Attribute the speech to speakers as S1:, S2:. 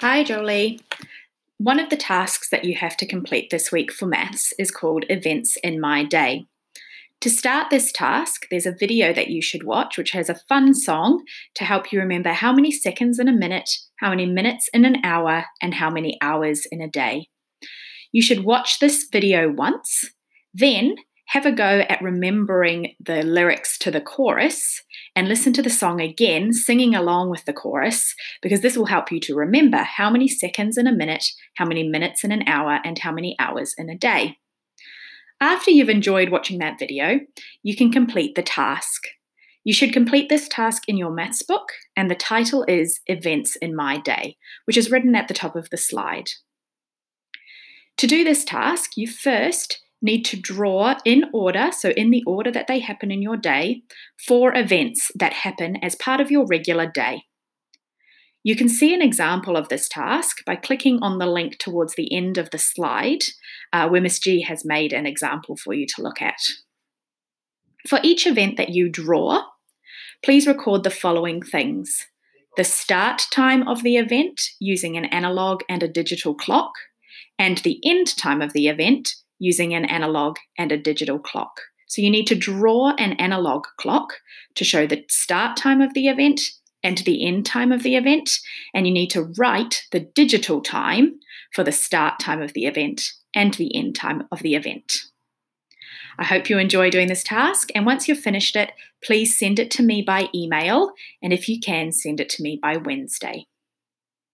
S1: Hi, Jolie. One of the tasks that you have to complete this week for maths is called Events in My Day. To start this task, there's a video that you should watch which has a fun song to help you remember how many seconds in a minute, how many minutes in an hour, and how many hours in a day. You should watch this video once, then have a go at remembering the lyrics to the chorus and listen to the song again, singing along with the chorus, because this will help you to remember how many seconds in a minute, how many minutes in an hour, and how many hours in a day. After you've enjoyed watching that video, you can complete the task. You should complete this task in your maths book, and the title is Events in My Day, which is written at the top of the slide. To do this task, you first need to draw in order, so in the order that they happen in your day, four events that happen as part of your regular day. You can see an example of this task by clicking on the link towards the end of the slide, uh, where Miss G has made an example for you to look at. For each event that you draw, please record the following things the start time of the event using an analog and a digital clock, and the end time of the event using an analog and a digital clock. So you need to draw an analog clock to show the start time of the event and the end time of the event, and you need to write the digital time for the start time of the event and the end time of the event. I hope you enjoy doing this task, and once you've finished it, please send it to me by email, and if you can, send it to me by Wednesday.